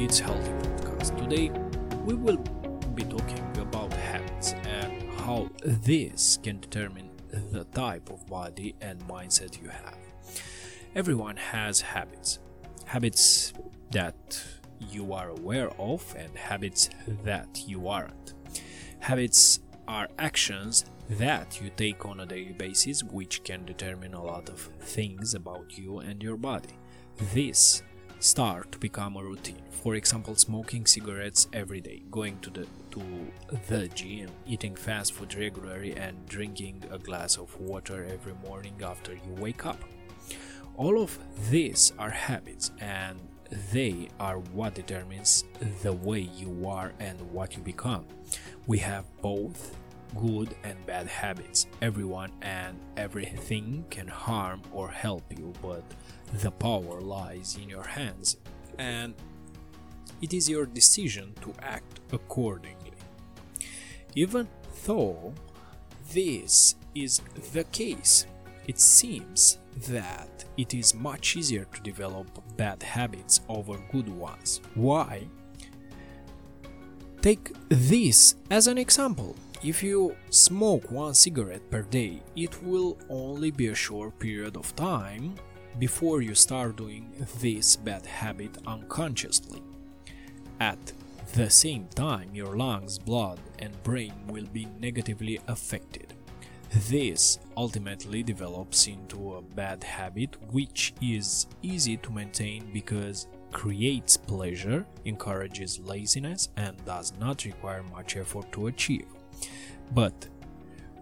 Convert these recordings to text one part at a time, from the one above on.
It's Healthy Podcast. Today we will be talking about habits and how this can determine the type of body and mindset you have. Everyone has habits. Habits that you are aware of and habits that you aren't. Habits are actions that you take on a daily basis which can determine a lot of things about you and your body. This start to become a routine. For example, smoking cigarettes every day, going to the to the gym, eating fast food regularly and drinking a glass of water every morning after you wake up. All of these are habits and they are what determines the way you are and what you become. We have both good and bad habits. Everyone and everything can harm or help you, but the power lies in your hands and it is your decision to act accordingly. Even though this is the case, it seems that it is much easier to develop bad habits over good ones. Why? Take this as an example. If you smoke one cigarette per day, it will only be a short period of time before you start doing this bad habit unconsciously. At the same time, your lungs, blood, and brain will be negatively affected. This ultimately develops into a bad habit which is easy to maintain because creates pleasure, encourages laziness, and does not require much effort to achieve. But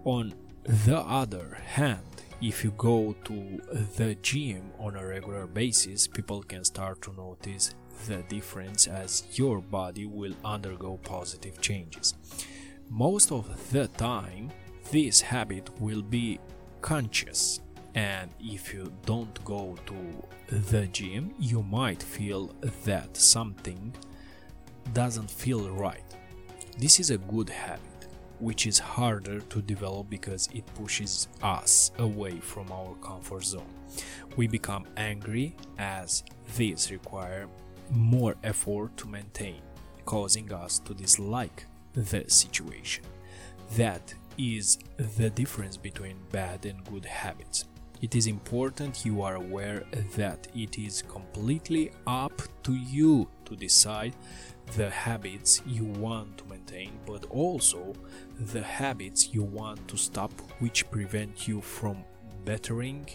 on the other hand, if you go to the gym on a regular basis, people can start to notice the difference as your body will undergo positive changes. Most of the time, this habit will be conscious, and if you don't go to the gym, you might feel that something doesn't feel right. This is a good habit which is harder to develop because it pushes us away from our comfort zone. We become angry as these require more effort to maintain, causing us to dislike the situation. That is the difference between bad and good habits. It is important you are aware that it is completely up to you to decide the habits you want to maintain, but also the habits you want to stop, which prevent you from bettering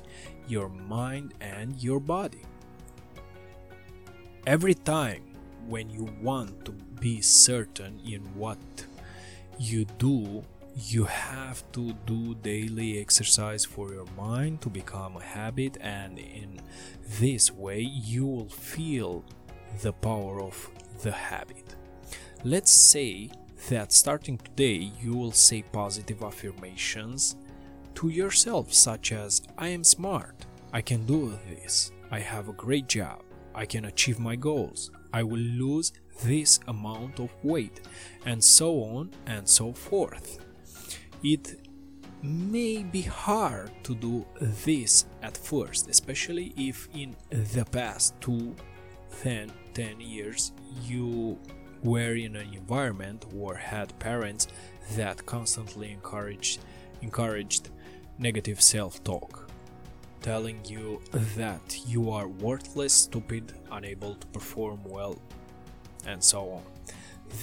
your mind and your body. Every time when you want to be certain in what you do, you have to do daily exercise for your mind to become a habit, and in this way, you will feel the power of the habit. Let's say that starting today you will say positive affirmations to yourself, such as I am smart, I can do this, I have a great job, I can achieve my goals, I will lose this amount of weight, and so on and so forth. It may be hard to do this at first, especially if in the past two 10, 10 years you were in an environment or had parents that constantly encouraged encouraged negative self-talk telling you that you are worthless stupid unable to perform well and so on.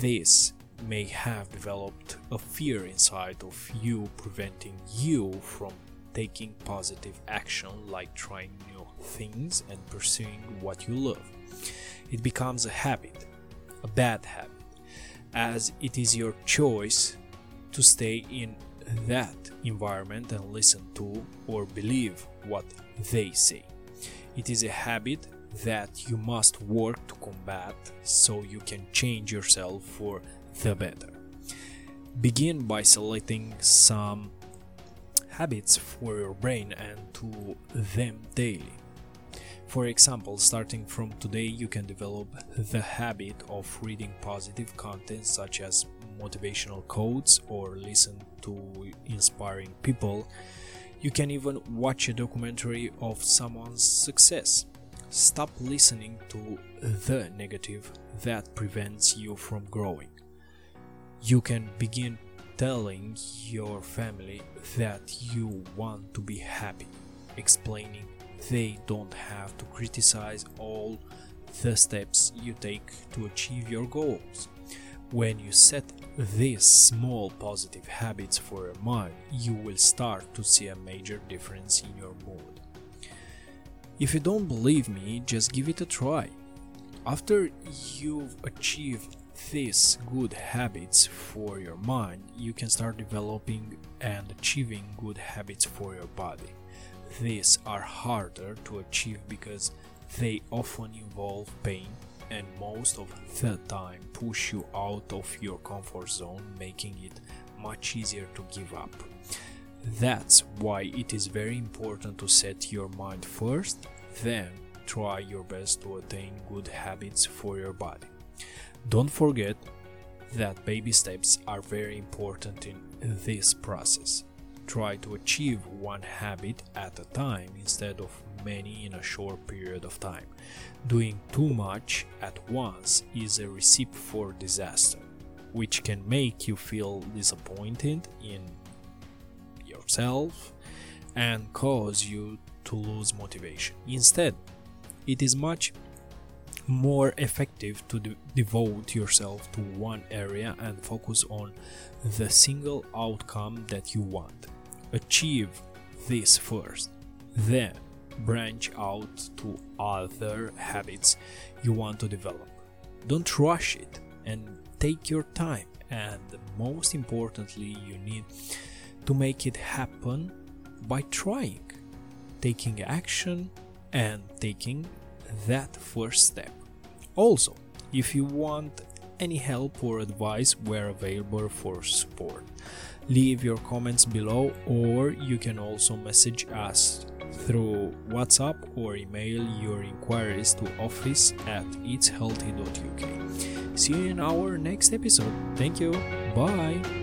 This may have developed a fear inside of you preventing you from taking positive action like trying new things and pursuing what you love it becomes a habit, a bad habit, as it is your choice to stay in that environment and listen to or believe what they say. It is a habit that you must work to combat so you can change yourself for the better. Begin by selecting some habits for your brain and to them daily. For example, starting from today, you can develop the habit of reading positive content such as motivational quotes or listen to inspiring people. You can even watch a documentary of someone's success. Stop listening to the negative that prevents you from growing. You can begin telling your family that you want to be happy, explaining they don't have to criticize all the steps you take to achieve your goals. When you set these small positive habits for your mind, you will start to see a major difference in your mood. If you don't believe me, just give it a try. After you've achieved these good habits for your mind, you can start developing and achieving good habits for your body. These are harder to achieve because they often involve pain and most of the time push you out of your comfort zone, making it much easier to give up. That's why it is very important to set your mind first, then try your best to attain good habits for your body. Don't forget that baby steps are very important in this process. Try to achieve one habit at a time instead of many in a short period of time. Doing too much at once is a recipe for disaster, which can make you feel disappointed in yourself and cause you to lose motivation. Instead, it is much more effective to de- devote yourself to one area and focus on the single outcome that you want. Achieve this first, then branch out to other habits you want to develop. Don't rush it and take your time, and most importantly, you need to make it happen by trying, taking action, and taking that first step. Also, if you want any help or advice, we're available for support. Leave your comments below, or you can also message us through WhatsApp or email your inquiries to office at eatshealthy.uk. See you in our next episode. Thank you. Bye.